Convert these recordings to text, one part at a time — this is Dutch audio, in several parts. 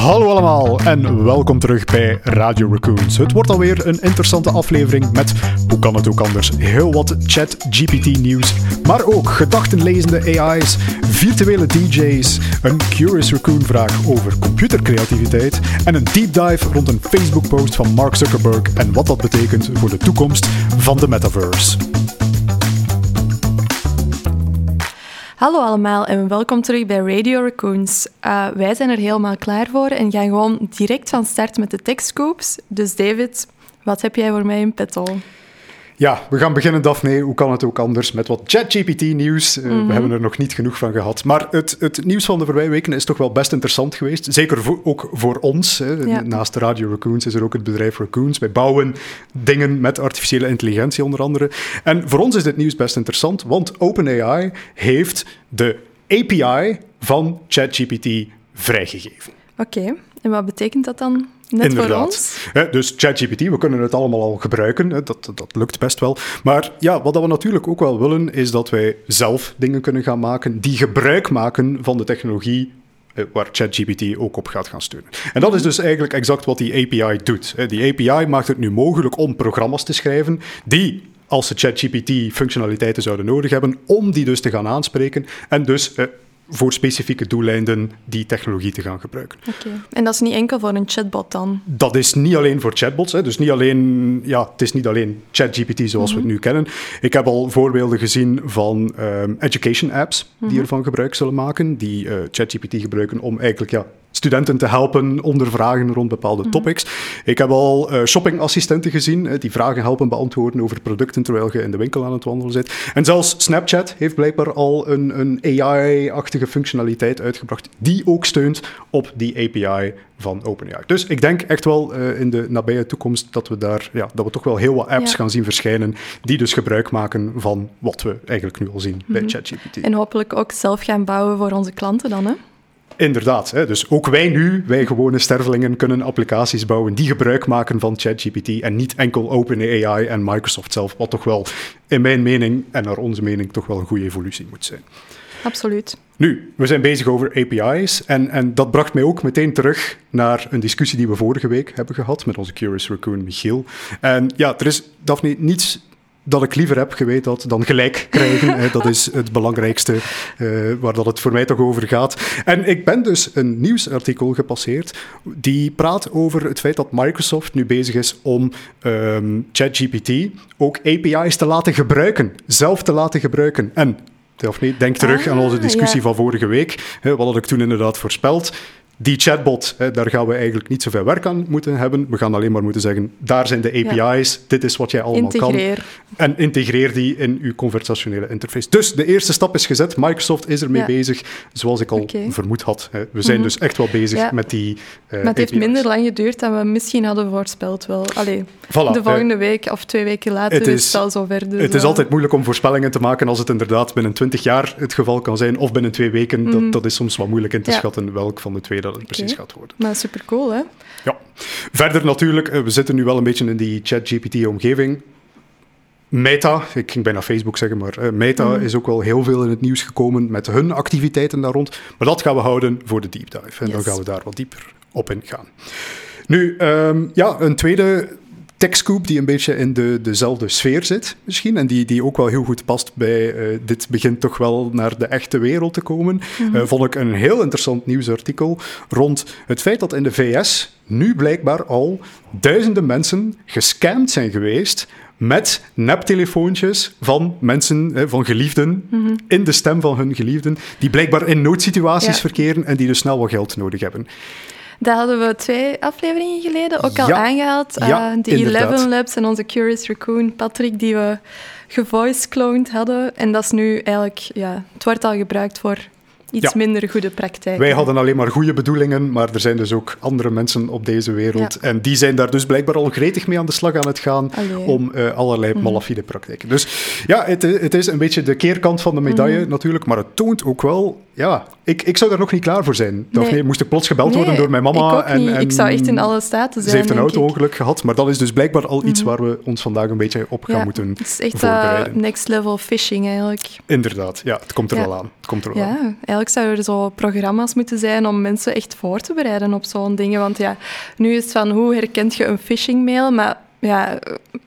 Hallo allemaal en welkom terug bij Radio Raccoons. Het wordt alweer een interessante aflevering met, hoe kan het ook anders, heel wat chat-GPT-nieuws, maar ook gedachtenlezende AI's, virtuele DJ's, een Curious Raccoon-vraag over computercreativiteit en een deep dive rond een Facebook-post van Mark Zuckerberg en wat dat betekent voor de toekomst van de metaverse. Hallo allemaal en welkom terug bij Radio Raccoons. Uh, wij zijn er helemaal klaar voor en gaan gewoon direct van start met de techscoops. Dus David, wat heb jij voor mij in petto? Ja, we gaan beginnen, Daphne. Hoe kan het ook anders? Met wat ChatGPT-nieuws. Uh, We Mhm. hebben er nog niet genoeg van gehad. Maar het, het nieuws van de voorbije weken is toch wel best interessant geweest. Zeker voor, ook voor ons. Hè. Ja. Naast Radio Raccoons is er ook het bedrijf Raccoons. Wij bouwen dingen met artificiële intelligentie, onder andere. En voor ons is dit nieuws best interessant, want OpenAI heeft de API van ChatGPT vrijgegeven. Oké, en wat betekent dat dan net voor Inderdaad. ons? Dus ChatGPT, we kunnen het allemaal al gebruiken. Dat, dat lukt best wel. Maar ja, wat we natuurlijk ook wel willen, is dat wij zelf dingen kunnen gaan maken die gebruik maken van de technologie eh, waar ChatGPT ook op gaat gaan steunen. En dat is dus eigenlijk exact wat die API doet. Die API maakt het nu mogelijk om programma's te schrijven die als ze ChatGPT-functionaliteiten zouden nodig hebben, om die dus te gaan aanspreken en dus eh, voor specifieke doeleinden die technologie te gaan gebruiken. Oké, en dat is niet enkel voor een chatbot dan? Dat is niet alleen voor chatbots. Hè. Dus niet alleen, ja, het is niet alleen ChatGPT zoals we het nu kennen. Ik heb al voorbeelden gezien van ehm, education apps die ervan gebruik zullen maken. Die eh, ChatGPT gebruiken om eigenlijk ja, studenten te helpen onder vragen rond bepaalde topics. Ik heb al eh, shoppingassistenten gezien eh, die vragen helpen beantwoorden over producten terwijl je in de winkel aan het wandelen zit. En zelfs Snapchat heeft blijkbaar al een, een AI-achtige functionaliteit uitgebracht die ook steunt op die API van OpenAI. Dus ik denk echt wel eh, in de nabije toekomst dat we daar ja, dat we toch wel heel wat apps Ja. gaan zien verschijnen die dus gebruik maken van wat we eigenlijk nu al zien bij ChatGPT. En hopelijk ook zelf gaan bouwen voor onze klanten dan, hè? Inderdaad. Hè? Dus ook wij nu, wij gewone stervelingen, kunnen applicaties bouwen die gebruik maken van ChatGPT en niet enkel OpenAI en Microsoft zelf, wat toch wel, in mijn mening en naar onze mening, toch wel een goede evolutie moet zijn. Absoluut. Nu, we zijn bezig over API's en, en dat bracht mij ook meteen terug naar een discussie die we vorige week hebben gehad met onze Curious Raccoon Michiel. En ja, er is, Daphne, niets dat ik liever heb geweten had dan gelijk krijgen. dat is het belangrijkste eh, waar dat het voor mij toch over gaat. En ik ben dus een nieuwsartikel gepasseerd die praat over het feit dat Microsoft nu bezig is om ehm, ChatGPT ook API's te laten gebruiken, zelf te laten gebruiken. En Daphne, denk terug Ah, aan onze discussie ja. van vorige week. Hè, wat had ik toen inderdaad voorspeld? Die chatbot, hè, daar gaan we eigenlijk niet zoveel werk aan moeten hebben. We gaan alleen maar moeten zeggen, daar zijn de API's, dit is wat jij allemaal Integreer. kan. En integreer die in uw conversationele interface. Dus de eerste stap is gezet. Microsoft is ermee Ja. bezig, zoals ik al vermoed had. hè. We zijn Mhm. dus echt wel bezig Ja. met die eh, Maar het heeft minder lang geduurd dan we misschien hadden voorspeld wel. Allee, Voilà, de volgende week of twee weken later Het is het al zover. Dus, Het is altijd moeilijk om voorspellingen te maken als het inderdaad binnen 20 jaar het geval kan zijn, of binnen twee weken. Mhm. Dat, dat is soms wat moeilijk in te schatten welk van de twee dat het precies gaat worden. Maar super cool, hè? Ja. Verder natuurlijk, eh, we zitten nu wel een beetje in die ChatGPT-omgeving. Meta, ik ging bijna Facebook zeggen, maar eh, Meta Mhm. is ook wel heel veel in het nieuws gekomen met hun activiteiten daar rond. Maar dat gaan we houden voor de deep dive. En dan gaan we daar wat dieper op ingaan. Nu, ehm, ja, een tweede techscoop die een beetje in de, dezelfde sfeer zit misschien. En die, die ook wel heel goed past bij eh, dit begint toch wel naar de echte wereld te komen. eh, vond ik een heel interessant nieuwsartikel rond het feit dat in de VS nu blijkbaar al duizenden mensen gescamd zijn geweest met neptelefoontjes van mensen, van geliefden, in de stem van hun geliefden, die blijkbaar in noodsituaties Ja. verkeren en die dus snel wat geld nodig hebben. Dat hadden we twee afleveringen geleden ook al Ja. aangehaald. Ja, Eh, de inderdaad. 11 Labs en onze Curious Raccoon, Patrick, die we gevoice-cloned hadden. En dat is nu eigenlijk, ja, het wordt al gebruikt voor iets Ja. minder goede praktijken. Wij hadden alleen maar goede bedoelingen, maar er zijn dus ook andere mensen op deze wereld. Ja. En die zijn daar dus blijkbaar al gretig mee aan de slag aan het gaan Allee. om eh, allerlei Mhm. malafide praktijken. Dus ja, het, het is een beetje de keerkant van de medaille Mhm. natuurlijk, maar het toont ook wel ja, ik, ik zou daar nog niet klaar voor zijn. Nee. moest ik plots gebeld Nee, worden door mijn mama. ik en, en Ik zou echt in alle staten zijn, Ze heeft een. Mhm. auto-ongeluk gehad, maar dat is dus blijkbaar al iets waar we ons vandaag een beetje op gaan Ja, moeten Het is echt eh, next level phishing eigenlijk. Inderdaad, ja, het komt er Ja. wel aan. Het komt er wel aan. Ja, eigenlijk zouden er zo programma's moeten zijn om mensen echt voor te bereiden op zo'n dingen. Want ja, nu is het van hoe herkent je een phishing-mail, maar ja,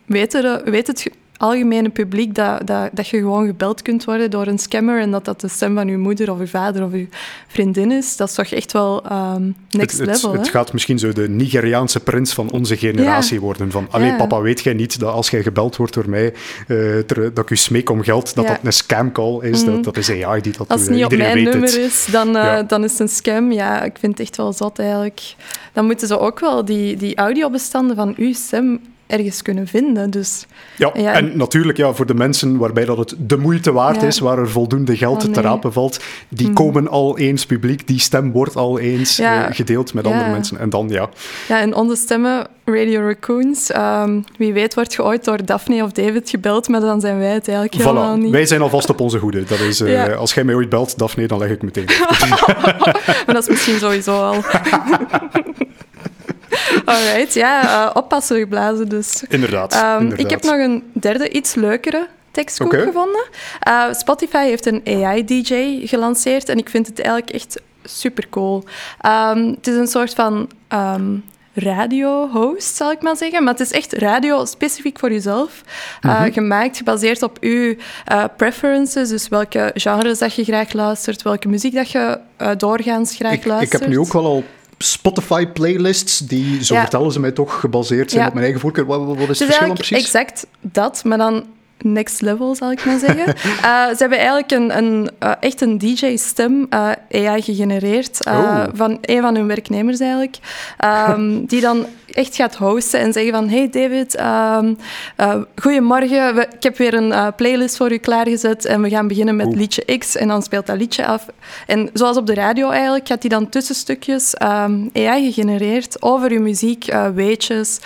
weet, er, weet het algemene publiek dat, dat, dat je gewoon gebeld kunt worden door een scammer en dat dat de stem van je moeder of je vader of je vriendin is, dat is toch echt wel ehm, next het, het, level, het gaat misschien zo de Nigeriaanse prins van onze generatie worden. Van, allee Ja. papa, weet jij niet dat als jij gebeld wordt door mij, eh, ter- dat ik u smeek om geld, dat Ja. dat een scamcall is? Mhm. Dat, dat is AI die dat Als het niet op mijn nummer het. is, dan, eh, dan is het een scam. Ja, ik vind het echt wel zot eigenlijk. Dan moeten ze ook wel die, die audiobestanden van uw stem ergens kunnen vinden. Dus Ja, Ja. en natuurlijk ja, voor de mensen waarbij dat het de moeite waard Ja. is, waar er voldoende geld Oh, te nee. rapen valt, die Mhm. komen al eens publiek, die stem wordt al eens Ja. eh, gedeeld met andere mensen. En dan ja, ja, en onze stemmen, Radio Raccoons, ehm, wie weet wordt je ooit door Daphne of David gebeld, maar dan zijn wij het eigenlijk helemaal voilà. niet. wij zijn alvast op onze hoede. Dat is, eh. Als jij mij ooit belt, Daphne, dan leg ik meteen. Maar dat is misschien sowieso al. Alright, ja, eh, oppassen geblazen dus. Inderdaad. Ehm, inderdaad. Ik heb nog een derde, iets leukere tekstgroep Oké. gevonden. Eh, Spotify heeft een AI-DJ gelanceerd en ik vind het eigenlijk echt super cool. het is een soort van ehm, radio-host, zal ik maar zeggen. Maar het is echt radio specifiek voor jezelf. Eh, Mhm. Gemaakt, gebaseerd op uw eh, preferences. Dus welke genres dat je graag luistert, welke muziek dat je eh, doorgaans graag ik, luistert. ik heb nu ook wel al Spotify-playlists die, zo Ja. vertellen ze mij toch, gebaseerd zijn Ja. op mijn eigen voorkeur. Wat, wat is het, is verschil precies? exact dat, maar dan next level, zal ik maar zeggen. Eh, ze hebben eigenlijk een, een, eh, echt een DJ-stem, eh, AI gegenereerd, Oh. van een van hun werknemers eigenlijk, ehm, die dan echt gaat hosten en zeggen van hey David, eh, goedemorgen, we- ik heb weer een playlist voor u klaargezet en we gaan beginnen met liedje X en dan speelt dat liedje af. En zoals op de radio eigenlijk, gaat hij dan tussenstukjes ehm, AI gegenereerd over uw muziek, weetjes,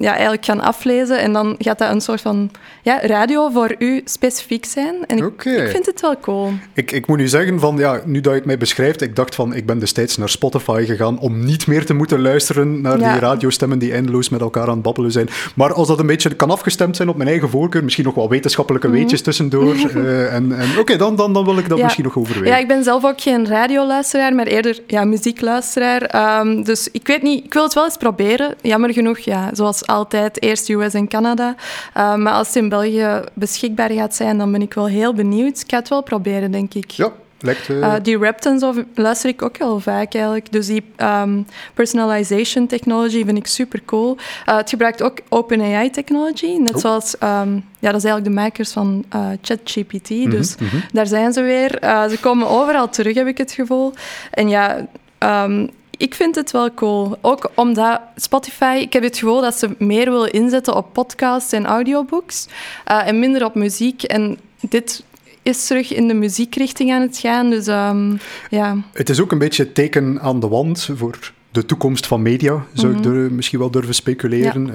ja, eigenlijk gaan aflezen en dan gaat dat een soort van ja, radio voor u specifiek zijn. En ik, ik vind het wel cool. Ik, ik moet nu zeggen, van, ja, nu dat je het mij beschrijft, ik dacht van, ik ben destijds naar Spotify gegaan om niet meer te moeten luisteren naar Ja. die radiostemmen die eindeloos met elkaar aan het babbelen zijn. Maar als dat een beetje kan afgestemd zijn op mijn eigen voorkeur, misschien nog wel wetenschappelijke weetjes tussendoor, eh, en, en oké, dan, dan, dan wil ik dat Mhm. Ja. misschien nog overwegen. Ja, ik ben zelf ook geen radioluisteraar, maar eerder ja, muziekluisteraar. Ehm, dus ik weet niet, ik wil het wel eens proberen. Jammer genoeg, ja, zoals altijd, eerst US en Canada. Ehm, maar als het in België beschikbaar gaat zijn, dan ben ik wel heel benieuwd. Ik ga het wel proberen, denk ik. Ja, lijkt... Eh, die rapt en zo luister ik ook heel vaak eigenlijk. Dus die ehm, personalization technology vind ik super cool. Eh, het gebruikt ook OpenAI technology, net Oh. zoals ehm, ja, dat is eigenlijk de makers van ChatGPT. Dus mhm. daar zijn ze weer. Ze komen overal terug, heb ik het gevoel. En ja. ehm, ik vind het wel cool. Ook omdat Spotify, ik heb het gevoel dat ze meer willen inzetten op podcasts en audiobooks eh, en minder op muziek. En dit is terug in de muziekrichting aan het gaan. Dus ehm, ja, Het is ook een beetje teken aan de wand voor de toekomst van media, zou ik Mhm. misschien wel durven speculeren. Eh,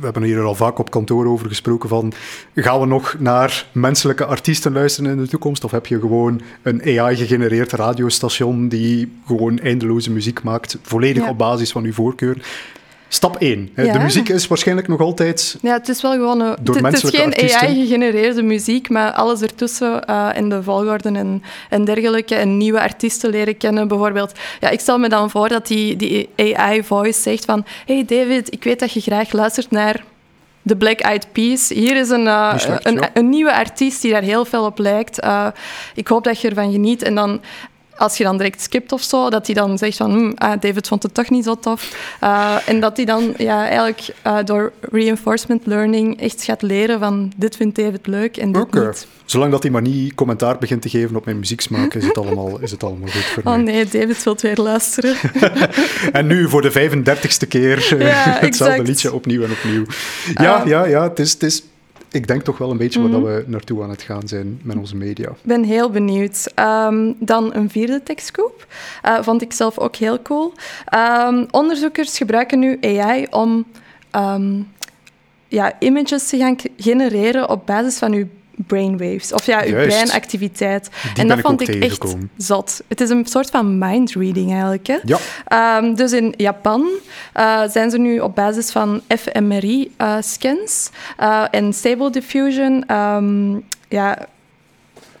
we hebben hier al vaak op kantoor over gesproken van, gaan we nog naar menselijke artiesten luisteren in de toekomst? Of heb je gewoon een AI-gegenereerd radiostation die gewoon eindeloze muziek maakt, volledig Ja. op basis van uw voorkeur? Stap 1. De muziek is waarschijnlijk nog altijd... ja, het is wel gewoon een, Door het, is geen. AI-gegenereerde muziek, maar alles ertussen eh in de volgorde en, en dergelijke. En nieuwe artiesten leren kennen, bijvoorbeeld. Ja, ik stel me dan voor dat die, die AI-voice zegt van... Hey David, ik weet dat je graag luistert naar de Black Eyed Peas. Hier is een, eh, slecht, een, een nieuwe artiest die daar heel veel op lijkt. Eh, ik hoop dat je ervan geniet. En dan... Als je dan direct skipt of zo, dat hij dan zegt van hm, ah, David vond het toch niet zo tof. Eh, en dat hij dan ja, eigenlijk eh, door reinforcement learning echt gaat leren van dit vindt David leuk en dit niet. Zolang dat hij maar niet commentaar begint te geven op mijn muzieksmaak, is het allemaal, is het allemaal goed voor Oh mij. nee, David wilt weer luisteren. En nu voor de 35ste keer eh, Ja, hetzelfde exact. liedje opnieuw en opnieuw. Ja, ja, ja. Het is, het is, ik denk toch wel een beetje waar Mhm. dat we naartoe aan het gaan zijn met onze media. Ik ben heel benieuwd. Ehm, dan een vierde tekstgroep. Eh, vond ik zelf ook heel cool. Ehm, onderzoekers gebruiken nu AI om ehm, ja, images te gaan genereren op basis van uw brainwaves. Of ja, uw Juist. breinactiviteit. Die en dat vond ik echt zot. Het is een soort van mindreading eigenlijk. Hè? Ja. Ehm, dus in Japan eh, zijn ze nu op basis van fMRI-scans eh, en Stable Diffusion ehm, ja,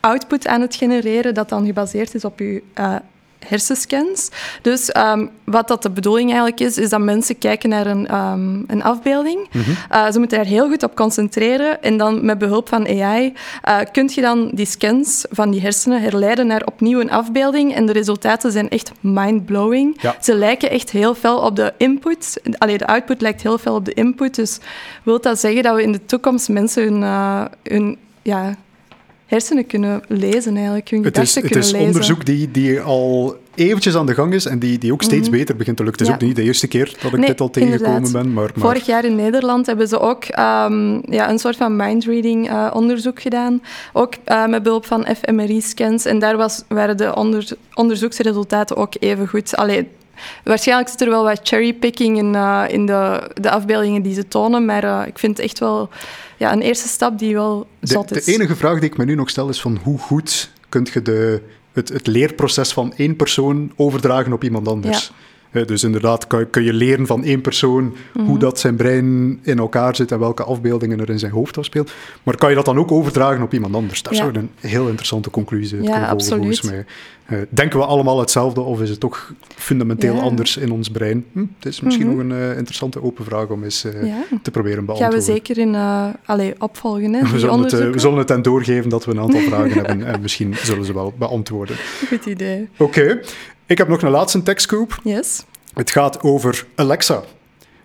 output aan het genereren dat dan gebaseerd is op je eh, hersenscans. Dus ehm, wat dat de bedoeling eigenlijk is, is dat mensen kijken naar een, ehm, een afbeelding. Eh, ze moeten daar heel goed op concentreren en dan met behulp van AI eh kun je dan die scans van die hersenen herleiden naar opnieuw een afbeelding en de resultaten zijn echt mind-blowing. Ja. Ze lijken echt heel veel op de input. Allee, de output lijkt heel veel op de input, dus wil dat zeggen dat we in de toekomst mensen hun, eh, hun ja, hersenen kunnen lezen eigenlijk, hun Het is, gedachten het kunnen is lezen. onderzoek die, die al eventjes aan de gang is en die, die ook steeds beter begint te lukken. Het is Mhm. Ja. ook niet de eerste keer dat ik Nee, dit al tegengekomen inderdaad. ben, maar, maar Vorig jaar in Nederland hebben ze ook ehm, ja, een soort van mindreading eh, onderzoek gedaan. Ook eh, met behulp van fMRI-scans. En daar was, waren de onder, onderzoeksresultaten ook even goed. Allee, waarschijnlijk zit er wel wat cherrypicking in, eh, in de, de afbeeldingen die ze tonen. Maar ik vind het echt wel ja, een eerste stap die wel de, zot de is. enige vraag die ik me nu nog stel is van hoe goed kun je de, het, het leerproces van één persoon overdragen op iemand anders? Dus inderdaad, kan, kun je leren van één persoon Mhm. hoe dat zijn brein in elkaar zit en welke afbeeldingen er in zijn hoofd afspeelt. Maar kan je dat dan ook overdragen op iemand anders? Daar Ja. zou een heel interessante conclusie uit Ja, kunnen volgen, volgens mij. Eh, denken we allemaal hetzelfde of is het toch fundamenteel Ja. anders in ons brein? Hm, het is misschien Mhm. nog een eh, interessante open vraag om eens eh, Ja. te proberen Gaan beantwoorden. we zeker in, allee, opvolgen, hè, We zullen, het, we zullen het hen doorgeven dat we een aantal vragen hebben en misschien zullen ze wel beantwoorden. Goed idee. Oké, ik heb nog een laatste techscoop. Yes. Het gaat over Alexa.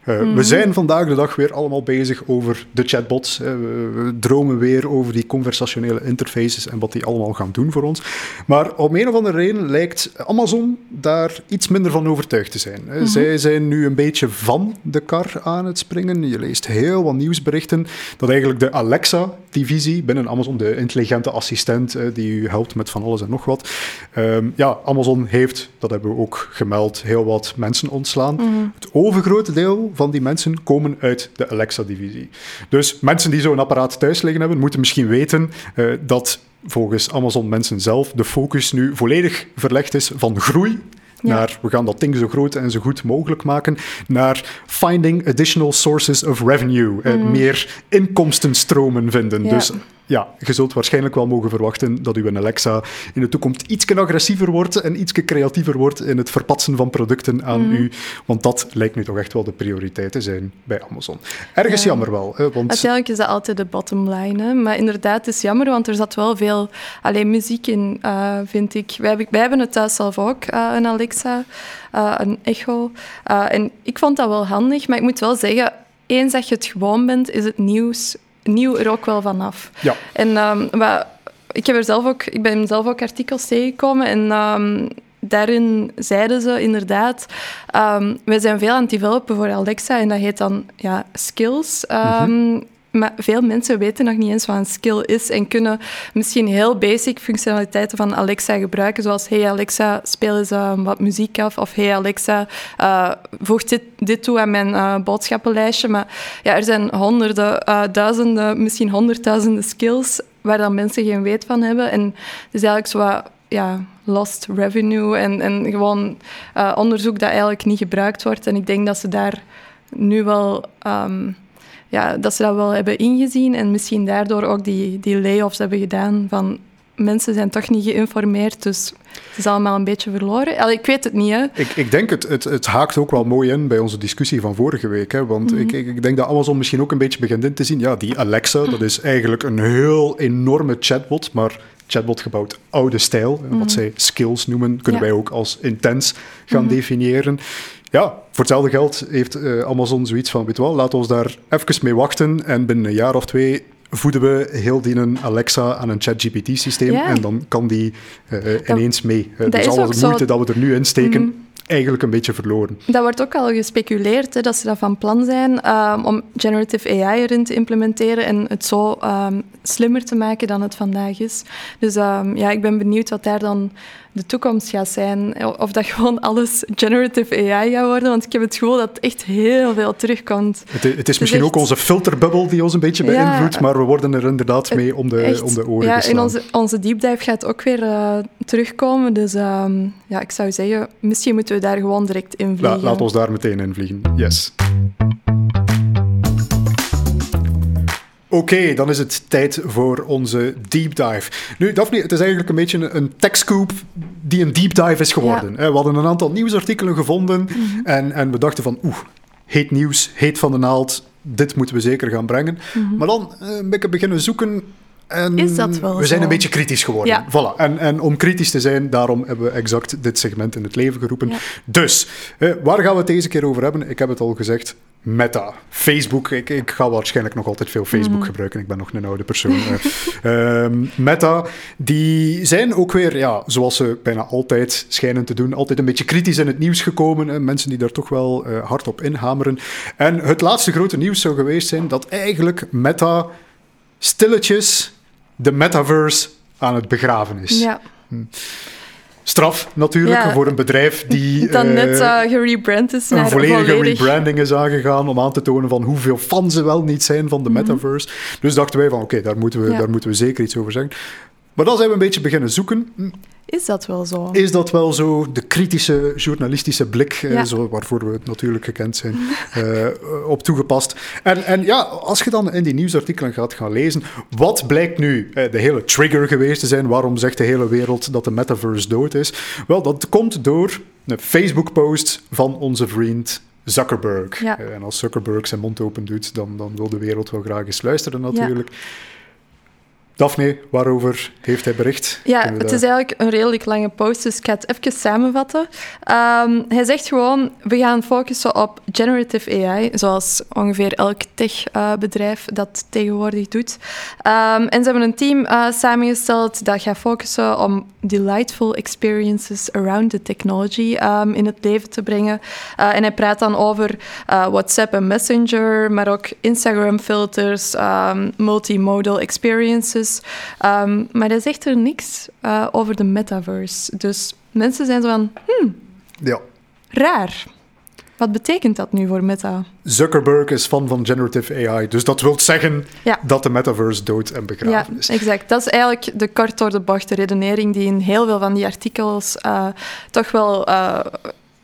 Eh, Mhm. We zijn vandaag de dag weer allemaal bezig over de chatbots. hè. We, dromen weer over die conversationele interfaces en wat die allemaal gaan doen voor ons. Maar om een of andere reden lijkt Amazon daar iets minder van overtuigd te zijn. hè. Zij zijn nu een beetje van de kar aan het springen. Je leest heel wat nieuwsberichten dat eigenlijk de Alexa-divisie binnen Amazon, de intelligente assistent eh, die u helpt met van alles en nog wat. Ehm, ja, Amazon heeft, dat hebben we ook gemeld, heel wat mensen ontslaan. Het overgrote deel van die mensen komen uit de Alexa-divisie. Dus mensen die zo'n apparaat thuis liggen hebben, moeten misschien weten eh, dat volgens Amazon mensen zelf de focus nu volledig verlegd is van groei Ja. naar we gaan dat ding zo groot en zo goed mogelijk maken, naar finding additional sources of revenue, eh, meer inkomstenstromen vinden. Ja. Dus ja, je zult waarschijnlijk wel mogen verwachten dat uw Alexa in de toekomst iets agressiever wordt en iets creatiever wordt in het verpatsen van producten aan Mhm. u, want dat lijkt nu toch echt wel de prioriteit te zijn bij Amazon. Ergens Ja. jammer wel, hè, want Uiteindelijk is dat altijd de bottom line. Hè? Maar inderdaad, het is jammer, want er zat wel veel alleen muziek in, eh, vind ik. Wij, hebben- wij hebben het thuis zelf ook, eh, een Alexa, eh, een Echo. En ik vond dat wel handig, maar ik moet wel zeggen, eens dat je het gewoon bent, is het nieuws, nieuw er ook wel vanaf. ja, En ehm, wat, ik, heb er zelf ook, ik ben zelf ook artikels tegengekomen en ehm, daarin zeiden ze inderdaad, ehm wij zijn veel aan het developen voor Alexa en dat heet dan ja, skills. Ehm, Maar veel mensen weten nog niet eens wat een skill is en kunnen misschien heel basic functionaliteiten van Alexa gebruiken, zoals hey Alexa, speel eens eh, wat muziek af, of hey Alexa, eh, voeg dit, dit toe aan mijn eh, boodschappenlijstje. Maar ja, er zijn honderden, eh, duizenden, misschien honderdduizenden skills waar dan mensen geen weet van hebben. En het is eigenlijk zo wat, ja, lost revenue en, en gewoon onderzoek dat eigenlijk niet gebruikt wordt. En ik denk dat ze daar nu wel... ehm, ja, dat ze dat wel hebben ingezien en misschien daardoor ook die, die layoffs hebben gedaan van mensen zijn toch niet geïnformeerd, dus het is allemaal een beetje verloren. Allee, ik weet het niet, hè. Ik, ik denk het, het, het haakt ook wel mooi in bij onze discussie van vorige week. Hè? Want ik, ik, ik denk dat Amazon misschien ook een beetje begint in te zien. Ja, die Alexa, dat is eigenlijk een heel enorme chatbot, maar chatbot gebouwd oude stijl. Wat zij skills noemen, kunnen Ja. wij ook als intens gaan definiëren. Ja, voor hetzelfde geld heeft eh, Amazon zoiets van, weet je wel, laten we daar even mee wachten en binnen een jaar of twee voeden we heel die een Alexa aan een ChatGPT-systeem Ja. en dan kan die eh, ineens mee. Dat dus alle ook zo. moeite dat we er nu in steken, eigenlijk een beetje verloren. Dat wordt ook al gespeculeerd, hè, dat ze dat van plan zijn um, om generative AI erin te implementeren en het zo um, slimmer te maken dan het vandaag is. Dus um, ja, ik ben benieuwd wat daar dan de toekomst gaat zijn. Of dat gewoon alles generative AI gaat worden. Want ik heb het gevoel dat echt heel veel terugkomt. Het, het is misschien ook onze filterbubbel die ons een beetje beïnvloedt, maar we worden er inderdaad mee om de, om de oren ja, geslaan. Ja, onze, onze deep dive gaat ook weer uh, terugkomen. Dus um, ja, ik zou zeggen, misschien moeten we daar gewoon direct in vliegen. La, laat ons daar meteen in vliegen. Yes. Oké, okay, dan is het tijd voor onze deep dive. Nu, Daphne, het is eigenlijk een beetje een techscoop die een deep dive is geworden. Ja. We hadden een aantal nieuwsartikelen gevonden mm -hmm. en, en we dachten van, oeh, heet nieuws, heet van de naald, dit moeten we zeker gaan brengen. Mm -hmm. Maar dan uh, een beetje beginnen zoeken en is dat wel we zijn zo? een beetje kritisch geworden. Ja. Voilà. En, en om kritisch te zijn, daarom hebben we exact dit segment in het leven geroepen. Ja. Dus, eh, waar gaan we het deze keer over hebben? Ik heb het al gezegd. Meta, Facebook. Ik, ik ga waarschijnlijk nog altijd veel Facebook Mhm. gebruiken. Ik ben nog een oude persoon. Eh, ehm, Meta, die zijn ook weer, ja, zoals ze bijna altijd schijnen te doen, altijd een beetje kritisch in het nieuws gekomen. Mensen die daar toch wel eh, hard op inhameren. En het laatste grote nieuws zou geweest zijn dat eigenlijk Meta stilletjes de metaverse aan het begraven is. Ja. Straf natuurlijk Ja. voor een bedrijf die eh, net uh, gerebrand is een volledige volledig... rebranding is aangegaan om aan te tonen van hoeveel fans ze wel niet zijn van de metaverse. Dus dachten wij van oké, daar, moeten we, Mhm. Ja. daar moeten we zeker iets over zeggen. Maar dan zijn we een beetje beginnen zoeken. Is dat wel zo? Is dat wel zo de kritische journalistische blik, eh, Ja. zo, waarvoor we het natuurlijk gekend zijn, eh, op toegepast? En, en ja, als je dan in die nieuwsartikelen gaat gaan lezen, wat blijkt nu eh, de hele trigger geweest te zijn? Waarom zegt de hele wereld dat de metaverse dood is? Wel, dat komt door een Facebook-post van onze vriend Zuckerberg. Ja. En als Zuckerberg zijn mond open doet, dan, dan wil de wereld wel graag eens luisteren natuurlijk. Daphne, waarover heeft hij bericht? Ja, het is eigenlijk een redelijk lange post, dus ik ga het even samenvatten. Ehm, hij zegt gewoon, we gaan focussen op generative AI, zoals ongeveer elk techbedrijf dat tegenwoordig doet. Ehm, en ze hebben een team eh, samengesteld dat gaat focussen om delightful experiences around the technology ehm, in het leven te brengen. Eh, en hij praat dan over eh, WhatsApp en Messenger, maar ook Instagram-filters, ehm, multimodal experiences. Ehm, maar hij zegt er niks eh, over de metaverse. Dus mensen zijn zo van, hmm, Ja. raar. Wat betekent dat nu voor Meta? Zuckerberg is fan van generative AI. Dus dat wil zeggen Ja. dat de metaverse dood en begraven Ja, is. exact. Dat is eigenlijk de kort door de bocht de redenering die in heel veel van die artikels eh, toch wel eh,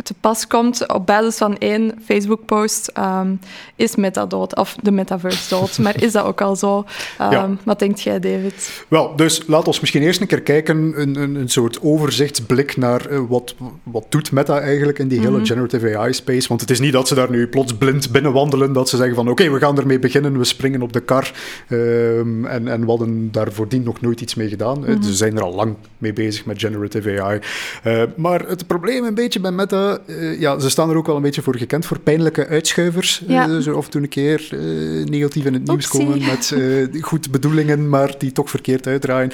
te pas komt. Op basis van één Facebook-post ehm, is Meta dood, of de metaverse dood. maar is dat ook al zo? Ehm, Ja. Wat denkt jij, David? Wel, dus laat ons misschien eerst een keer kijken, een, een, een soort overzichtsblik naar eh, wat, wat doet Meta eigenlijk in die hele generative AI-space. Want het is niet dat ze daar nu plots blind binnenwandelen, dat ze zeggen van oké, we gaan ermee beginnen, we springen op de kar. Ehm, en, en we hadden daar voordien nog nooit iets mee gedaan. Eh, Ze zijn er al lang mee bezig met generative AI. Eh, maar het probleem een beetje bij Meta, eh, ja, ze staan er ook wel een beetje voor gekend, voor pijnlijke uitschuivers. Ja. Eh, zo af en toe een keer eh, negatief in het nieuws komen met goed bedoelingen, maar die toch verkeerd uitdraaien.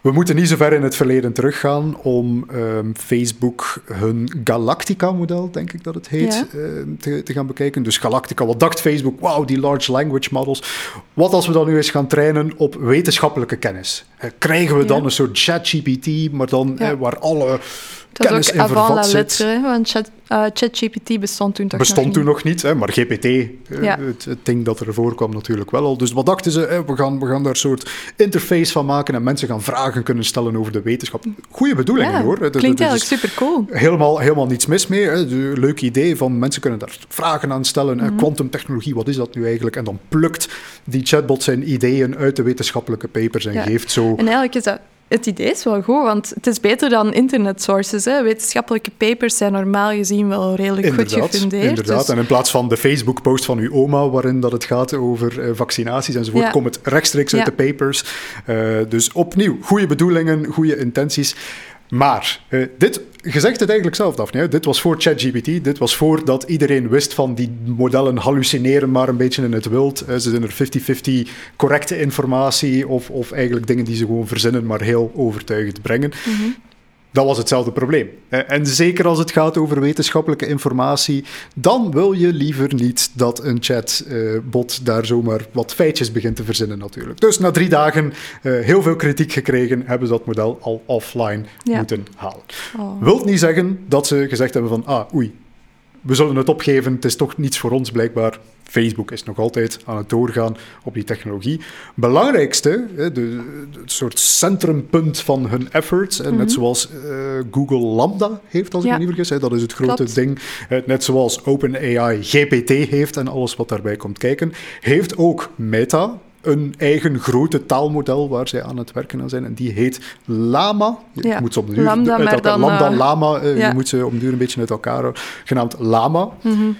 We moeten niet zo ver in het verleden teruggaan om ehm, Facebook hun Galactica-model, denk ik dat het heet, Ja. ehm, te, te gaan bekijken. Dus Galactica, wat dacht Facebook? Wauw, die large language models. Wat als we dan nu eens gaan trainen op wetenschappelijke kennis? Krijgen we dan Ja. een soort ChatGPT, maar dan Ja. waar alle Dat kennis is ook avant la lettre, hè, want Chat, eh, ChatGPT bestond toen toch Bestond nog toen niet. nog niet, hè, maar GPT, eh, Ja. het, het ding dat ervoor kwam natuurlijk wel al. Dus wat dachten ze? Eh, we, gaan, we gaan daar een soort interface van maken en mensen gaan vragen kunnen stellen over de wetenschap. Goeie bedoelingen Ja, hoor. Dat- klinkt is eigenlijk super cool. Helemaal, helemaal niets mis mee. Hè. Leuk idee van mensen kunnen daar vragen aan stellen. Hè. Quantumtechnologie, wat is dat nu eigenlijk? En dan plukt die chatbot zijn ideeën uit de wetenschappelijke papers en Ja. geeft zo... En eigenlijk is dat... Het idee is wel goed, want het is beter dan internet sources. Hè. Wetenschappelijke papers zijn normaal gezien wel redelijk goed Inderdaad, gefundeerd. inderdaad. dus- En in plaats van de Facebook-post van uw oma, waarin dat het gaat over eh, vaccinaties enzovoort, Ja. komt het rechtstreeks uit de papers. Eh, dus opnieuw, goede bedoelingen, goede intenties. Maar eh, dit, je het eigenlijk zelf, Daphne. hè. Dit was voor ChatGPT. Dit was voordat iedereen wist van die modellen hallucineren maar een beetje in het wild. Ze zijn er 50-50 correcte informatie of, of eigenlijk dingen die ze gewoon verzinnen, maar heel overtuigend brengen. Dat was hetzelfde probleem. En zeker als het gaat over wetenschappelijke informatie, dan wil je liever niet dat een chatbot daar zomaar wat feitjes begint te verzinnen natuurlijk. Dus na drie dagen heel veel kritiek gekregen, hebben ze dat model al offline moeten halen. Oh. Wilt niet zeggen dat ze gezegd hebben van, ah, oei, we zullen het opgeven, het is toch niets voor ons blijkbaar. Facebook is nog altijd aan het doorgaan op die technologie. Belangrijkste, het soort centrumpunt van hun efforts, net mhm. zoals uh, Google Lambda heeft, als ik me niet vergis, dat is het grote ding, net zoals OpenAI GPT heeft en alles wat daarbij komt kijken, heeft ook Meta, een eigen grote taalmodel waar zij aan het werken aan zijn. En die heet Lama. Je moet ze op de duur, Lambda, uit elkaar, Lambda, uh, Lama. Uh, Je moet ze op de duur een beetje uit elkaar Genaamd Lama. Mhm.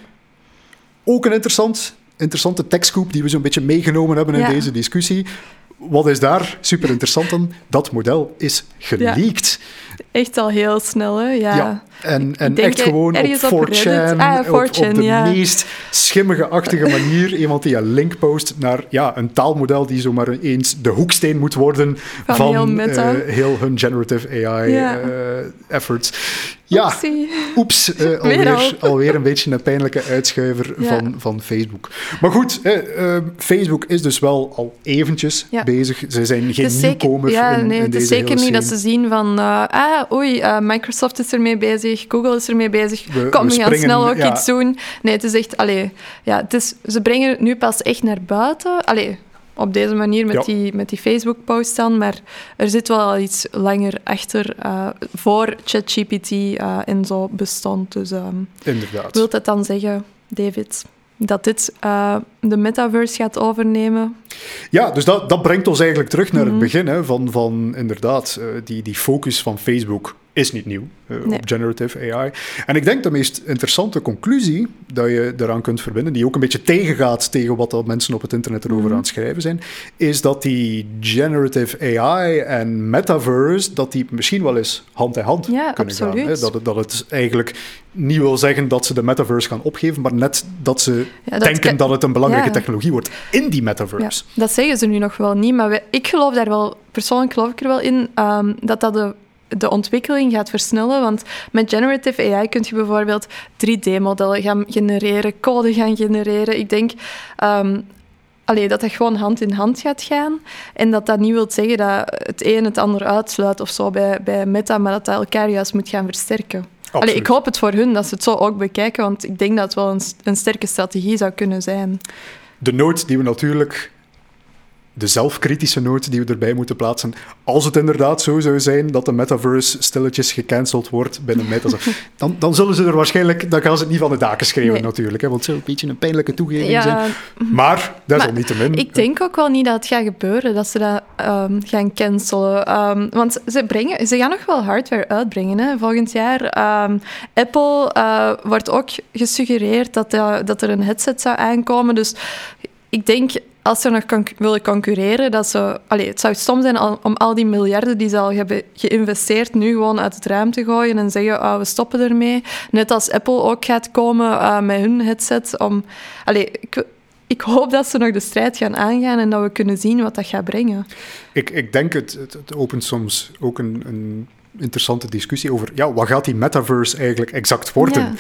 Ook een interessant, interessante tekstgroep die we zo'n beetje meegenomen hebben in deze discussie. Wat is daar super interessant aan? Dat model is geleakt. Echt al heel snel, hè? Ja. ja. En, en echt gewoon op 4chan, ah, op, op, de meest schimmige-achtige manier. Iemand die een link post naar ja, een taalmodel die zomaar eens de hoeksteen moet worden van, van heel, uh, heel, hun generative AI ja. uh, efforts. Ja, oeps, uh, alweer, alweer een beetje een pijnlijke uitschuiver van, van Facebook. Maar goed, uh, Facebook is dus wel al eventjes bezig. Ze zijn geen nieuwkomer ja, in, nee, in Het is zeker niet dat ze zien van, uh, ah, oei, Microsoft is ermee bezig, Google is ermee bezig, we, kom, we, gaan snel ook iets doen. Nee, het is echt, allee, ja, het is, ze brengen het nu pas echt naar buiten. Allee, op deze manier met die, met die Facebook-post dan. Maar er zit wel al iets langer achter uh, voor ChatGPT uh, en zo bestond. Dus um, Inderdaad. Wilt dat dan zeggen, David, dat dit de metaverse gaat overnemen? Ja, dus dat, dat brengt ons eigenlijk terug naar het mhm. begin hè, van, van inderdaad die, die focus van Facebook is niet nieuw uh, op generative AI. En ik denk de meest interessante conclusie dat je eraan kunt verbinden, die ook een beetje tegengaat tegen wat dat mensen op het internet erover mm aan het schrijven zijn, is dat die generative AI en metaverse, dat die misschien wel eens hand in hand ja, kunnen absoluut. gaan. Hè? Dat, het, dat het eigenlijk niet wil zeggen dat ze de metaverse gaan opgeven, maar net dat ze denken dat het een belangrijke technologie wordt in die metaverse. dat zeggen ze nu nog wel niet, maar ik geloof daar wel, persoonlijk geloof ik er wel in, um, dat dat de de ontwikkeling gaat versnellen. Want met generative AI kun je bijvoorbeeld 3D-modellen gaan genereren, code gaan genereren. Ik denk um, dat dat gewoon hand in hand gaat gaan. En dat dat niet wil zeggen dat het een het ander uitsluit of zo bij, bij Meta, maar dat dat elkaar juist moet gaan versterken. Allee, ik hoop het voor hun dat ze het zo ook bekijken, want ik denk dat het wel een, een sterke strategie zou kunnen zijn. De noot die we natuurlijk de zelfkritische noot die we erbij moeten plaatsen. Als het inderdaad zo zou zijn dat de metaverse stilletjes gecanceld wordt binnen Meta, dan, dan zullen ze er waarschijnlijk, dan gaan ze het niet van de daken schreeuwen natuurlijk, hè, want het zou een beetje een pijnlijke toegeving zijn. Maar desalniettemin. Ik denk ook wel niet dat het gaat gebeuren, dat ze dat um, gaan cancelen. Um, want ze, brengen, ze gaan nog wel hardware uitbrengen hè, volgend jaar. Um, Apple uh, wordt ook gesuggereerd dat, uh, dat er een headset zou aankomen, dus ik denk als ze nog willen concurreren, dat ze, allez, het zou stom zijn om al die miljarden die ze al hebben geïnvesteerd nu gewoon uit het ruim te gooien en zeggen, oh, we stoppen ermee. Net als Apple ook gaat komen uh, met hun headset. Om, allez, ik, ik hoop dat ze nog de strijd gaan aangaan en dat we kunnen zien wat dat gaat brengen. Ik, ik denk, het, het, het opent soms ook een, een interessante discussie over ja, wat gaat die metaverse eigenlijk exact worden?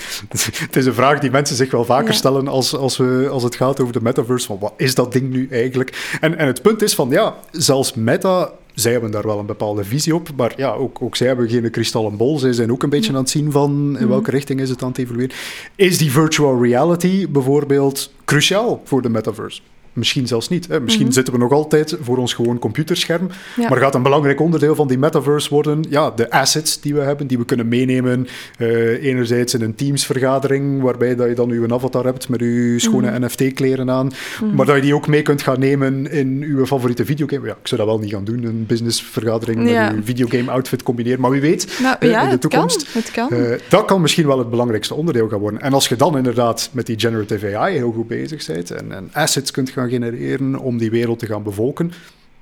het is een vraag die mensen zich wel vaker stellen als, als, we, als het gaat over de metaverse. Van wat is dat ding nu eigenlijk? En, en het punt is van ja, zelfs Meta zij hebben daar wel een bepaalde visie op, maar ja, ook, ook zij hebben geen kristallen bol. Zij zijn ook een beetje aan het zien van in mhm. welke richting is het aan het evolueren. Is die virtual reality bijvoorbeeld cruciaal voor de metaverse? Misschien zelfs niet. Hè. Misschien mhm. zitten we nog altijd voor ons gewoon computerscherm. Maar gaat een belangrijk onderdeel van die metaverse worden ja, de assets die we hebben, die we kunnen meenemen. Uh, enerzijds in een Teams-vergadering, waarbij dat je dan uw avatar hebt met uw schone mhm. NFT-kleren aan. Mhm. Maar dat je die ook mee kunt gaan nemen in uw favoriete videogame. Ja, ik zou dat wel niet gaan doen, een business-vergadering met uw videogame-outfit combineren. Maar wie weet, nou, ja, in de toekomst. Kan, kan. Uh, dat kan misschien wel het belangrijkste onderdeel gaan worden. En als je dan inderdaad met die generative AI heel goed bezig bent en, en assets kunt gaan genereren om die wereld te gaan bevolken.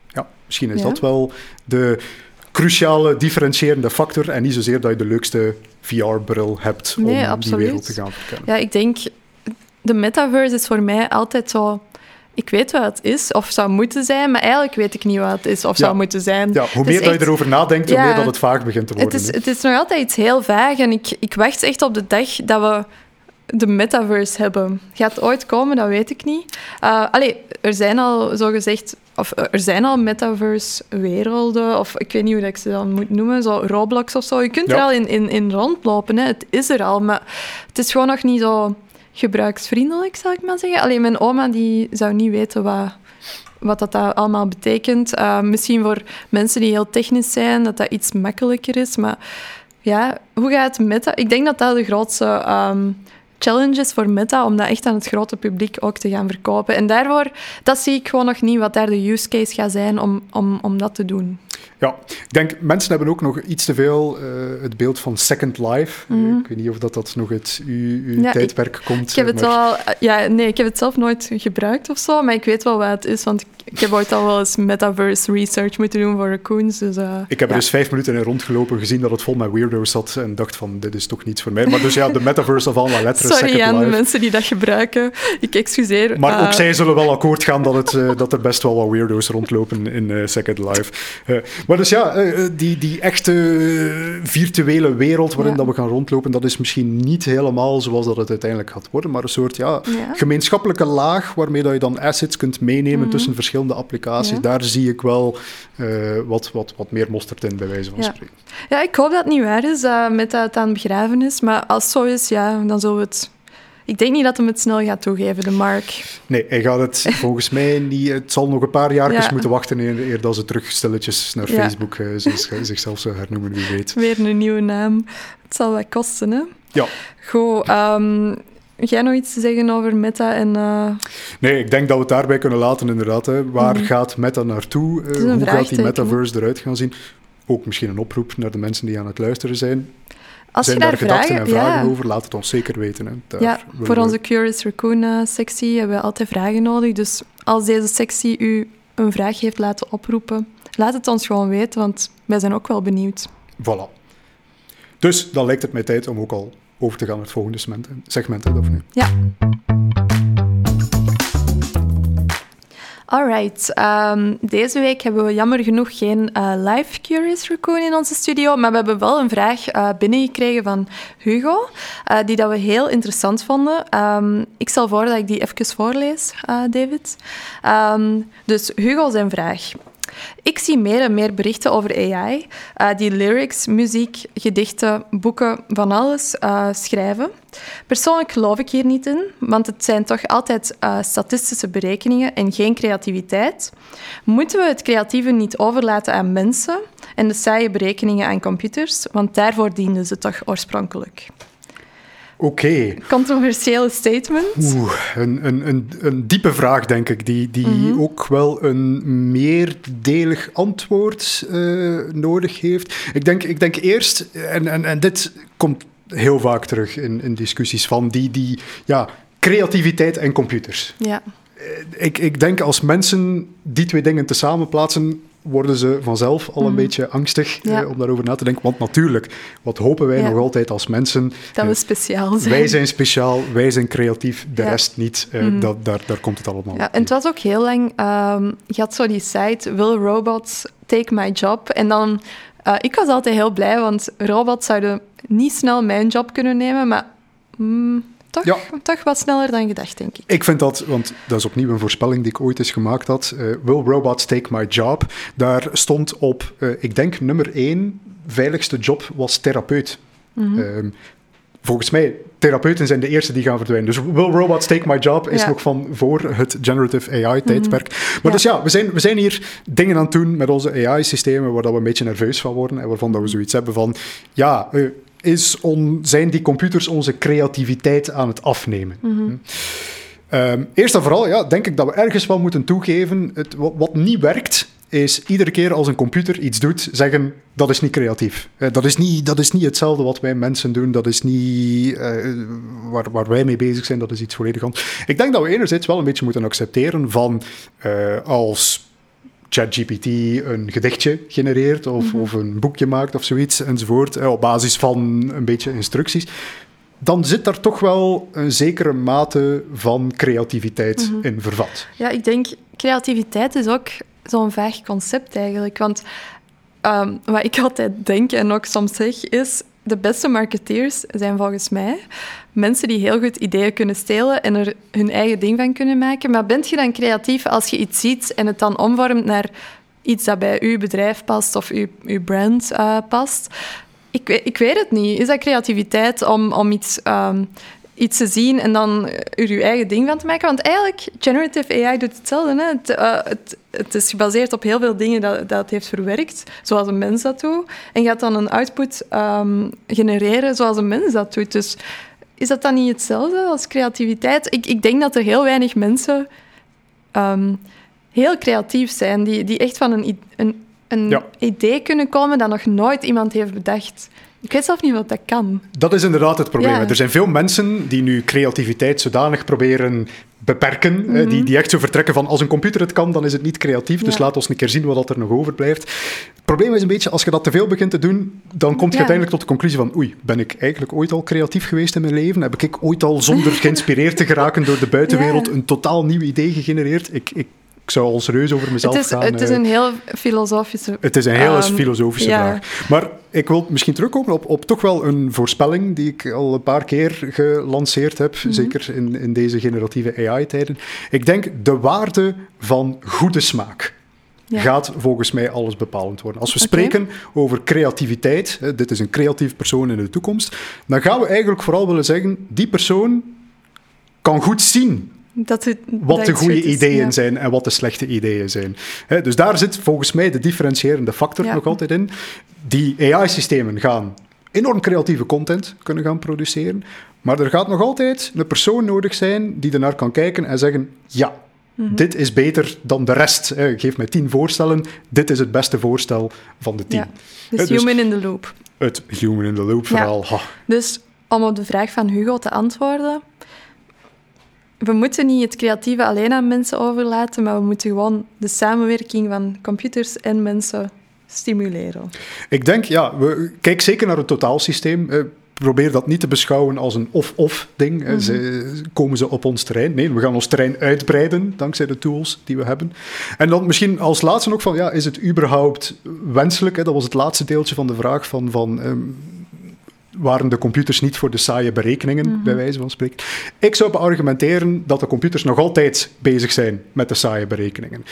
Ja, misschien is dat wel de cruciale differentiërende factor en niet zozeer dat je de leukste VR-bril hebt om die wereld te gaan verkennen. Ja, ik denk, de metaverse is voor mij altijd zo ik weet wat het is of zou moeten zijn, maar eigenlijk weet ik niet wat het is of zou moeten zijn. Ja, hoe meer dat je erover nadenkt, hoe meer dat het vaag begint te worden. Het is, het is nog altijd iets heel vaag en ik, ik wacht echt op de dag dat we de metaverse hebben. Gaat het ooit komen? Dat weet ik niet. Uh, allee, er zijn al zo gezegd, of er zijn al metaverse-werelden, of ik weet niet hoe ik ze dan moet noemen, zo Roblox of zo. Je kunt er al in, in, in rondlopen, hè. het is er al, maar het is gewoon nog niet zo gebruiksvriendelijk, zal ik maar zeggen. Alleen mijn oma die zou niet weten wat, wat dat allemaal betekent. Uh, misschien voor mensen die heel technisch zijn, dat dat iets makkelijker is. Maar ja, hoe gaat het met dat? Ik denk dat dat de grootste um, challenge is voor Meta, om dat echt aan het grote publiek ook te gaan verkopen. En daarvoor, dat zie ik gewoon nog niet, wat daar de use case gaat zijn om, om, om dat te doen. Ja, ik denk, mensen hebben ook nog iets te veel uh, het beeld van Second Life. Mm. Ik weet niet of dat, dat nog uit uw, uw ja, tijdperk ik, komt. Ik heb, het wel, ja, nee, ik heb het zelf nooit gebruikt of zo, maar ik weet wel wat het is, want ik heb ooit al wel eens metaverse research moeten doen voor Raccoons. Dus, uh, ik heb er dus vijf minuten in rondgelopen, gezien dat het vol met weirdo's zat en dacht van, dit is toch niets voor mij. Maar dus ja, de metaverse of allemaal letteren, Sorry Second aan Life. de mensen die dat gebruiken. Ik excuseer. Maar uh, ook zij zullen wel akkoord gaan dat, het, dat er best wel wat weirdo's rondlopen in Second Life. Maar dus ja, die, die echte virtuele wereld waarin ja. dat we gaan rondlopen, dat is misschien niet helemaal zoals dat het uiteindelijk gaat worden, maar een soort ja, ja. gemeenschappelijke laag waarmee dat je dan assets kunt meenemen mm -hmm. tussen verschillende applicaties. Daar zie ik wel uh, wat, wat, wat meer mosterd in, bij wijze van spreken. Ja, ik hoop dat het niet waar is, uh, met dat het aan het begraven is, maar als het zo is, ja, dan zullen we het ik denk niet dat hem het snel gaat toegeven, de Mark. Nee, hij gaat het volgens mij niet... Het zal nog een paar jaar ja. moeten wachten eer, eer dat ze terug stilletjes naar ja. Facebook uh, zichzelf zou hernoemen, wie weet. Weer een nieuwe naam. Het zal wat kosten, hè? Ja. Goed, um, jij nog iets te zeggen over Meta en... Uh... Nee, ik denk dat we het daarbij kunnen laten, inderdaad. Hè. Waar mm. gaat Meta naartoe? Uh, hoe gaat die metaverse eruit gaan zien? Ook misschien een oproep naar de mensen die aan het luisteren zijn. Als zijn je daar, gedachten vragen, en vragen ja. over? Laat het ons zeker weten. Hè. Ja, voor onze Curious Raccoon-sectie hebben we altijd vragen nodig. Dus als deze sectie u een vraag heeft laten oproepen, laat het ons gewoon weten, want wij zijn ook wel benieuwd. Voilà. Dus dan lijkt het mij tijd om ook al over te gaan naar het volgende segment, segment of niet? Ja. Alright, um, deze week hebben we jammer genoeg geen uh, live Curious Raccoon in onze studio, maar we hebben wel een vraag uh, binnengekregen van Hugo, uh, die dat we heel interessant vonden. Um, ik stel voor dat ik die even voorlees, David. Um, dus Hugo zijn vraag. Ik zie meer en meer berichten over AI, uh, die lyrics, muziek, gedichten, boeken, van alles uh, schrijven. Persoonlijk geloof ik hier niet in, want het zijn toch altijd uh, statistische berekeningen en geen creativiteit. Moeten we het creatieve niet overlaten aan mensen en de saaie berekeningen aan computers, want daarvoor dienden ze toch oorspronkelijk? Oké. Okay. Controversiële statement. Oeh, een, een, een, een, diepe vraag, denk ik, die, die mm -hmm. ook wel een meerdelig antwoord uh, nodig heeft. Ik denk, ik denk eerst, en, en, en dit komt heel vaak terug in, in discussies van die, die ja, creativiteit en computers. Ja. Ik, ik denk als mensen die twee dingen tezamen plaatsen, worden ze vanzelf al een mm. beetje angstig ja. uh, om daarover na te denken. Want natuurlijk, wat hopen wij ja. nog altijd als mensen? Dat we speciaal zijn. Wij zijn speciaal, wij zijn creatief, de ja. rest niet. Uh, mm. dat, daar, daar komt het allemaal Ja, en het was ook heel lang... Um, je had zo die site, Will Robots Take My Job? En dan... Uh, ik was altijd heel blij, want robots zouden niet snel mijn job kunnen nemen, maar... Mm, toch, ja. toch wat sneller dan gedacht, denk ik. Ik vind dat, want dat is opnieuw een voorspelling die ik ooit eens gemaakt had. Uh, Will robots take my job? Daar stond op, uh, ik denk nummer één, veiligste job was therapeut. Mm -hmm. um, volgens mij, therapeuten zijn de eerste die gaan verdwijnen. Dus Will Robots Take My Job is ja. nog van voor het generative AI-tijdperk. Mm -hmm. Maar ja. dus ja, we zijn, we zijn hier dingen aan het doen met onze AI-systemen waar dat we een beetje nerveus van worden en waarvan dat we zoiets hebben van, ja... Uh, is on, zijn die computers onze creativiteit aan het afnemen. Mm -hmm. um, eerst en vooral ja, denk ik dat we ergens wel moeten toegeven, het, wat, wat, niet werkt, is iedere keer als een computer iets doet, zeggen dat is niet creatief. Uh, dat, is niet, dat is niet hetzelfde wat wij mensen doen, dat is niet uh, waar, waar wij mee bezig zijn, dat is iets volledig anders. Ik denk dat we enerzijds wel een beetje moeten accepteren van uh, als ChatGPT een gedichtje genereert of, mm -hmm. of, een boekje maakt of zoiets enzovoort, op basis van een beetje instructies. dan zit daar toch wel een zekere mate van creativiteit Mhm. in vervat. Ja, ik denk creativiteit is ook zo'n vaag concept eigenlijk. Want ehm, wat ik altijd denk en ook soms zeg is. De beste marketeers zijn volgens mij mensen die heel goed ideeën kunnen stelen en er hun eigen ding van kunnen maken. Maar bent je dan creatief als je iets ziet en het dan omvormt naar iets dat bij uw bedrijf past of uw, uw brand eh, past? Ik, ik weet het niet. Is dat creativiteit om, om iets, ehm, iets te zien en dan er uw eigen ding van te maken? Want eigenlijk, generative AI doet hetzelfde. Hè? Het, eh, het, het is gebaseerd op heel veel dingen dat, dat het heeft verwerkt, zoals een mens dat doet. En gaat dan een output ehm, genereren zoals een mens dat doet. Dus is dat dan niet hetzelfde als creativiteit? Ik, ik denk dat er heel weinig mensen ehm, heel creatief zijn, die, die echt van een, een, een Ja. idee kunnen komen dat nog nooit iemand heeft bedacht. Ik weet zelf niet wat dat kan. Dat is inderdaad het probleem. Ja. Er zijn veel mensen die nu creativiteit zodanig proberen beperken, die, die echt zo vertrekken van als een computer het kan, dan is het niet creatief, dus Mhm. Laat ons een keer zien wat er nog overblijft. Het probleem is een beetje, als je dat te veel begint te doen, dan kom je Ja. uiteindelijk tot de conclusie van oei, ben ik eigenlijk ooit al creatief geweest in mijn leven? Heb ik ooit al zonder geïnspireerd te geraken door de buitenwereld een totaal nieuw idee gegenereerd? Ik, ik zou als reus over mezelf Het is, gaan. het is eh, een heel filosofische... het is een hele Ehm, filosofische ja. vraag. Maar ik wil misschien terugkomen op, op toch wel een voorspelling die ik al een paar keer gelanceerd heb, Mhm. zeker in, in deze generatieve AI-tijden. Ik denk de waarde van goede smaak. Ja. Gaat volgens mij alles bepalend worden. Als we spreken over creativiteit, dit is een creatief persoon in de toekomst, dan gaan we eigenlijk vooral willen zeggen, die persoon kan goed zien Dat het, wat dat de goede is, ideeën ja. zijn en wat de slechte ideeën zijn. Dus daar zit volgens mij de differentiërende factor Ja. nog altijd in. Die AI-systemen gaan enorm creatieve content kunnen gaan produceren, maar er gaat nog altijd een persoon nodig zijn die ernaar kan kijken en zeggen, ja, Mhm. dit is beter dan de rest. Hè, geef mij tien voorstellen, dit is het beste voorstel van de tien. Ja. Dus dus human in the loop. het human in the loop verhaal. ha. Dus om op de vraag van Hugo te antwoorden. We moeten niet het creatieve alleen aan mensen overlaten, maar we moeten gewoon de samenwerking van computers en mensen stimuleren. Ik denk, ja, we, kijk zeker naar het totaalsysteem. Eh, probeer dat niet te beschouwen als een of-of ding. Eh, ze, komen ze op ons terrein? Nee, we gaan ons terrein uitbreiden dankzij de tools die we hebben. En dan misschien als laatste nog van, ja, is het überhaupt wenselijk? Hè? Dat was het laatste deeltje van de vraag van... van ehm, waren de computers niet voor de saaie berekeningen, bij wijze van spreken. Ik zou beargumenteren dat de computers nog altijd bezig zijn met de saaie berekeningen.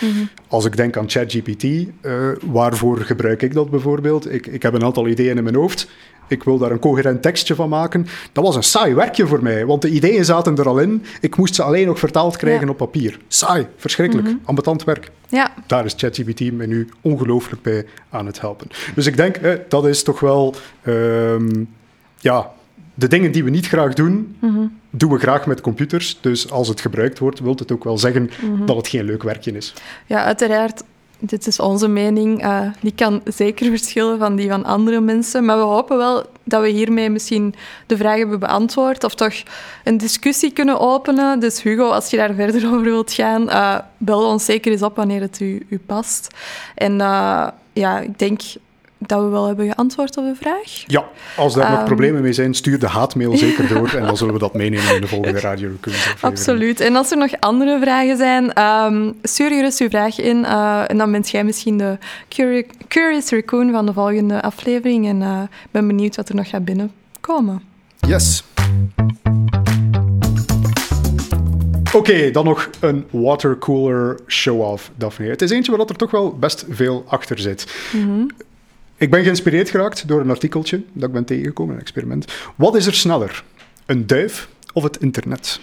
Als ik denk aan ChatGPT, eh, waarvoor gebruik ik dat bijvoorbeeld? Ik, ik heb een aantal ideeën in mijn hoofd. Ik wil daar een coherent tekstje van maken. Dat was een saai werkje voor mij, want de ideeën zaten er al in. Ik moest ze alleen nog vertaald krijgen Ja. op papier. Saai, verschrikkelijk, ambetant werk Ja, daar is ChatGPT mij nu ongelooflijk bij aan het helpen. Dus ik denk, eh, dat is toch wel... ehm, ja, de dingen die we niet graag doen, doen we graag met computers. Dus als het gebruikt wordt, wil het ook wel zeggen dat het geen leuk werkje is. ja uiteraard. Dit is onze mening. eh, die kan zeker verschillen van die van andere mensen. Maar we hopen wel dat we hiermee misschien de vraag hebben beantwoord. Of toch een discussie kunnen openen. Dus Hugo, als je daar verder over wilt gaan, eh, bel ons zeker eens op wanneer het u, u past. En eh, ja, ik denk dat we wel hebben geantwoord op de vraag. Ja, als daar nog Ehm. problemen mee zijn, stuur de haatmail zeker door. En dan zullen we dat meenemen in de volgende Radio. Absoluut. En als er nog andere vragen zijn, ehm, stuur gerust uw vraag in. eh, en dan bent jij misschien de curi- Curious Raccoon van de volgende aflevering. En eh, ben benieuwd wat er nog gaat binnenkomen. Yes. Oké, dan nog een watercooler show-off, Daphne. Het is eentje waar er toch wel best veel achter zit. Ik ben geïnspireerd geraakt door een artikeltje dat ik ben tegengekomen, een experiment. Wat is er sneller? Een duif of het internet?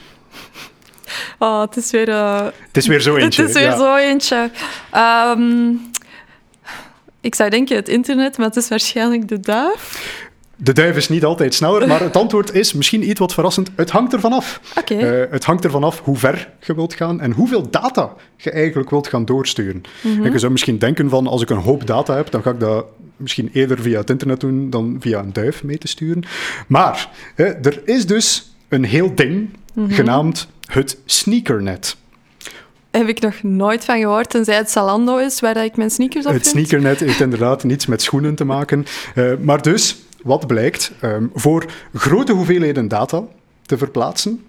Oh, het is weer, eh, Het is weer zo eentje. het is weer ja. zo eentje. Ehm, ik zou denken het internet, maar het is waarschijnlijk de duif. De duif is niet altijd sneller, maar het antwoord is misschien iets wat verrassend. Het hangt ervan af. Oké. Eh, het hangt ervan af hoe ver je wilt gaan en hoeveel data je eigenlijk wilt gaan doorsturen. En je zou misschien denken van, als ik een hoop data heb, dan ga ik dat misschien eerder via het internet doen dan via een duif mee te sturen. Maar er is dus een heel ding genaamd het sneakernet. Heb ik nog nooit van gehoord, tenzij het Zalando is, waar dat ik mijn sneakers op Het vind. sneakernet heeft inderdaad niets met schoenen te maken. Eh, maar dus, wat blijkt? Ehm, voor grote hoeveelheden data te verplaatsen,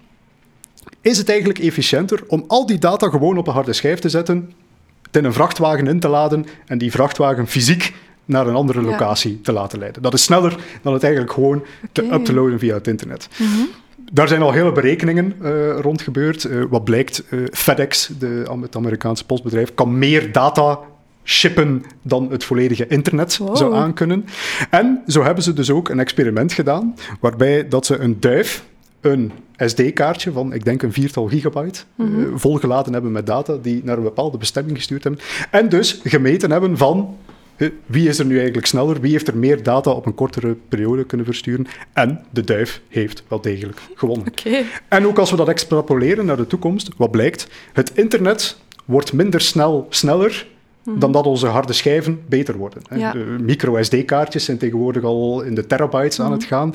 is het eigenlijk efficiënter om al die data gewoon op een harde schijf te zetten, het in een vrachtwagen in te laden en die vrachtwagen fysiek naar een andere locatie te laten leiden. Dat is sneller dan het eigenlijk gewoon te uploaden via het internet. Mhm. Daar zijn al hele berekeningen uh, rond gebeurd. Uh, wat blijkt, uh, FedEx, de, het Amerikaanse postbedrijf, kan meer data shippen dan het volledige internet wow. zou aankunnen. En zo hebben ze dus ook een experiment gedaan, waarbij dat ze een duif, een SD-kaartje van, ik denk, een viertal gigabyte, mm -hmm. uh, volgeladen hebben met data die naar een bepaalde bestemming gestuurd hebben. En dus gemeten hebben van uh, wie is er nu eigenlijk sneller, wie heeft er meer data op een kortere periode kunnen versturen. En de duif heeft wel degelijk gewonnen. Okay. En ook als we dat extrapoleren naar de toekomst, wat blijkt? Het internet wordt minder snel sneller dan dat onze harde schijven beter worden. Ja. De micro-SD-kaartjes zijn tegenwoordig al in de terabytes mm. aan het gaan.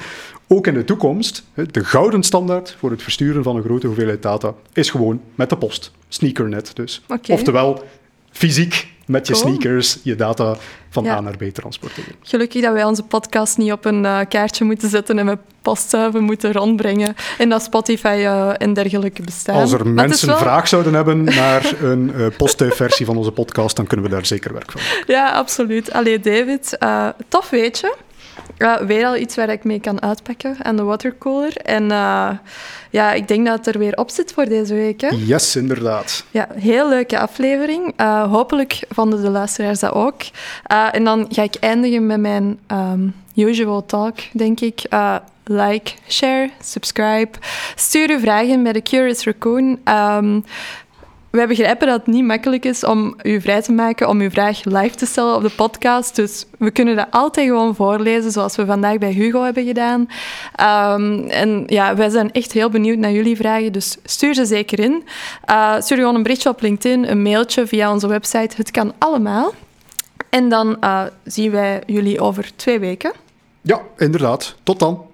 Ook in de toekomst, de gouden standaard voor het versturen van een grote hoeveelheid data is gewoon met de post. Sneakernet dus. Okay. Oftewel, fysiek met je Cool. sneakers je data van Ja. A naar B transporteren. Gelukkig dat wij onze podcast niet op een eh, kaartje moeten zetten en met postduiven moeten rondbrengen. En dat Spotify eh, en dergelijke bestaan. Als er Maar mensen wel- vraag zouden hebben naar een uh, postversie van onze podcast, dan kunnen we daar zeker werk van maken. Ja, absoluut. Allee, David, eh, tof weetje. Uh, weer al iets waar ik mee kan uitpakken aan de watercooler. En uh, ja, ik denk dat het er weer op zit voor deze week. Hè? Yes, inderdaad. Ja, heel leuke aflevering. Uh, hopelijk vonden de luisteraars dat ook. Uh, en dan ga ik eindigen met mijn um, usual talk, denk ik. Like, share, subscribe. Stuur uw vragen bij de Curious Raccoon. Um, wij begrijpen dat het niet makkelijk is om u vrij te maken om uw vraag live te stellen op de podcast. Dus we kunnen dat altijd gewoon voorlezen, zoals we vandaag bij Hugo hebben gedaan. Um, en ja, wij zijn echt heel benieuwd naar jullie vragen, dus stuur ze zeker in. Uh, stuur gewoon een berichtje op LinkedIn, een mailtje via onze website. Het kan allemaal. En dan uh, zien wij jullie over twee weken. Ja, inderdaad. Tot dan.